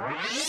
Bye.